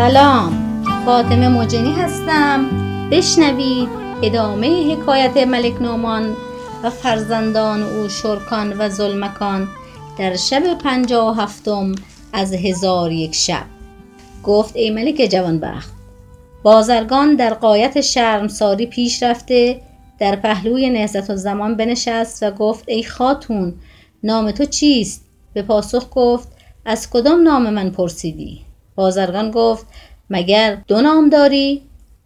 سلام. فاطمه مجنی هستم. بشنوید ادامه حکایت ملک نومان و فرزندان او شرکان و ظلمکان در شب پنجاه و هفتم از هزار یک شب. گفت ای ملک جوانبخت بازرگان در قایت شرمساری پیش رفته در پهلوی نهزت زمان بنشست و گفت ای خاتون نام تو چیست؟ به پاسخ گفت از کدام نام من پرسیدی؟ بازرگان گفت مگر دو نام داری؟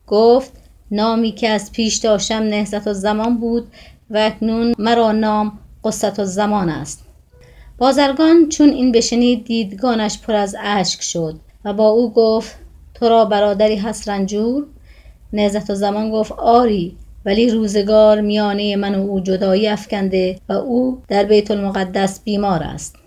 گفت نامی که از پیش داشتم نهزت زمان بود و اکنون مرا نام قصت الزمان است. بازرگان چون این بشنید دیدگانش پر از اشک شد و با او گفت تو را برادری هست رنجور؟ نهزت زمان گفت آری ولی روزگار میانه من و او جدایی افکنده و او در بیت المقدس بیمار است.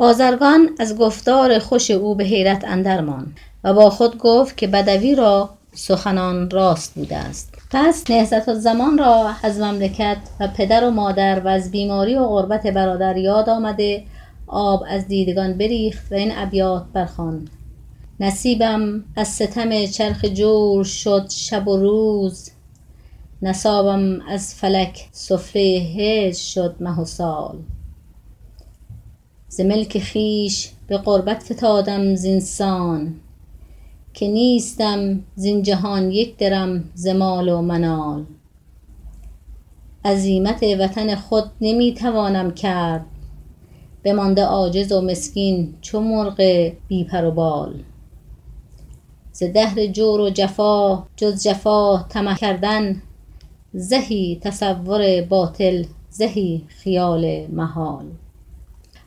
بازرگان از گفتار خوش او به حیرت اندر ماند و با خود گفت که بدوی را سخنان راست بوده است. پس نهزت زمان را از مملکت و پدر و مادر و از بیماری و غربت برادر یاد آمده آب از دیدگان بریخت و این ابیات برخواند. نصیبم از ستم چرخ جور شد شب و روز. نصابم از فلک سفره هجر شد مه و سال. ز ملک خویش به غربت فتادم زینسان که نیستم زین جهان یک درم ز مال و منال. عزیمت وطن خود نمی توانم کرد بمانده عاجز و مسکین چو مرغ بی پر و بال. ز دهر جور و جفا جز جفا طمع کردن زهی تصور باطل زهی خیال محال.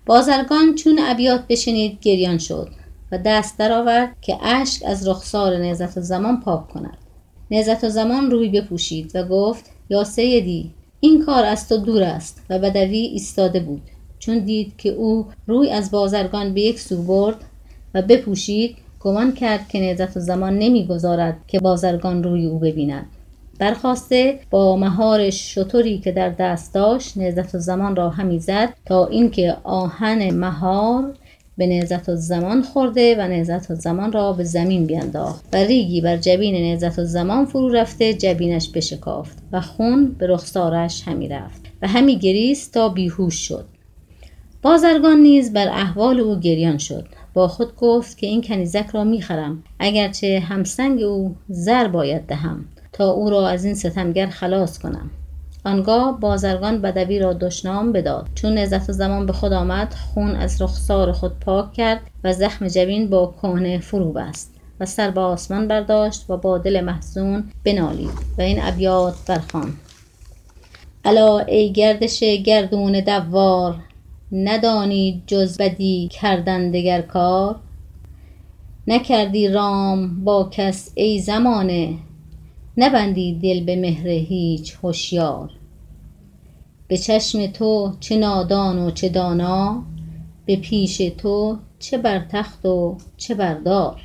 بازرگان چون ابیات بشنید گریان شد و دست درآورد که اشک از رخسار نهزت زمان پاک کند. نهزت زمان روی بپوشید و گفت یا سیدی این کار از تو دور است و بدوی ایستاده بود. چون دید که او روی از بازرگان به یک سو برد و بپوشید گمان کرد که نهزت زمان نمی‌گذارد که بازرگان روی او ببیند. برخاسته با مهار شتری که در دست داشت نهزت زمان را همی زد تا اینکه آهن مهار به نهزت زمان خورده و نهزت زمان را به زمین بینداخت. و ریگی بر جبین نهزت زمان فرو رفته جبینش بشکافت و خون به رخسارش همی رفت و همی گریست تا بیهوش شد. بازرگان نیز بر احوال او گریان شد. با خود گفت که این کنیزک را می‌خرم اگرچه همسنگ او زر باید دهم. تا او را از این ستمگر خلاص کنم. آنگاه بازرگان بدوی را دشنام بداد. چون نهزت زمان به خود آمد خون از رخسار خود پاک کرد و زخم جبین با کهنه فرو بست و سر به آسمان برداشت و با دل محزون بنالید و این ابیات برخواند الا ای گردش گردون دوار ندانی جز بدی کردن دگر کار؟ نکردی رام با کس ای زمانه نبندی دل به مهر هیچ هشیار. به چشم تو چه نادان و چه دانا به پیش تو چه بر تخت و چه بر دار.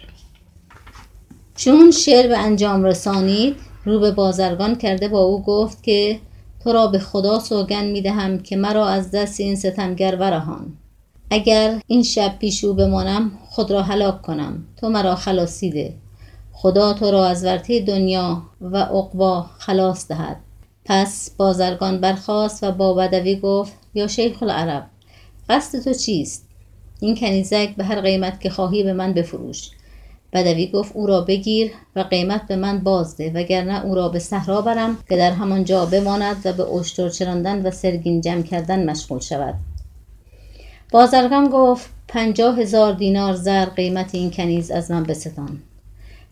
چون شعر به انجام رسانید رو به بازرگان کرده با او گفت که تو را به خدا سوگند می دهم که مرا از دست این ستمگر ورهان. اگر این شب پیش او بمانم خود را هلاک کنم. تو مرا خلاصی ده. خدا تو را از ورطه دنیا و عقبی خلاص دهد. پس بازرگان برخاست و با بدوی گفت یا شیخ العرب قصد تو چیست؟ این کنیزک به هر قیمت که خواهی به من بفروش. بدوی گفت او را بگیر و قیمت به من بازده وگرنه او را به صحرا برم که در همان جا بماند و به اشتر چراندن و سرگین جمع کردن مشغول شود. بازرگان گفت پنجاه هزار دینار زر قیمت این کنیز از من بستان.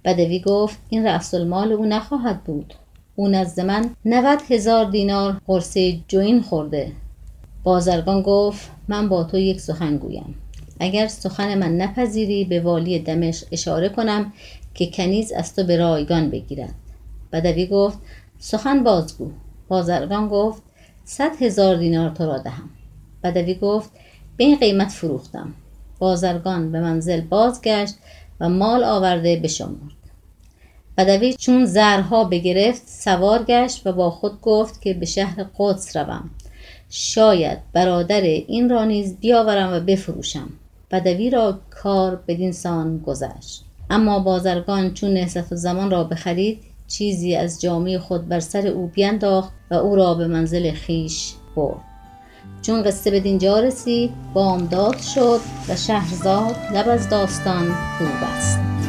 بدوی گفت این رأس المال او نخواهد بود. او نزد من نود هزار دینار قرصه جوین خورده. بازرگان گفت من با تو یک سخن گویم. اگر سخن من نپذیری به والی دمشق اشاره کنم که کنیز از تو به رایگان بگیرد. بدوی گفت سخن بازگو بازرگان گفت صد هزار دینار تو را دهم. بدوی گفت به این قیمت فروختم. بازرگان به منزل بازگشت و مال آورده بشمرد بدوی چون زرها بگرفت سوار گشت و با خود گفت که به شهر قدس روم. شاید برادر این را نیز بیاورم و بفروشم. بدوی را کار بدین سان گذشت. اما بازرگان چون نهضت زمان را بخرید چیزی از جامعه خود بر سر او بینداخت و او را به منزل خیش برد. چون قصه به دینجا رسید بامداد شد و شهرزاد لب از داستان فرو بست.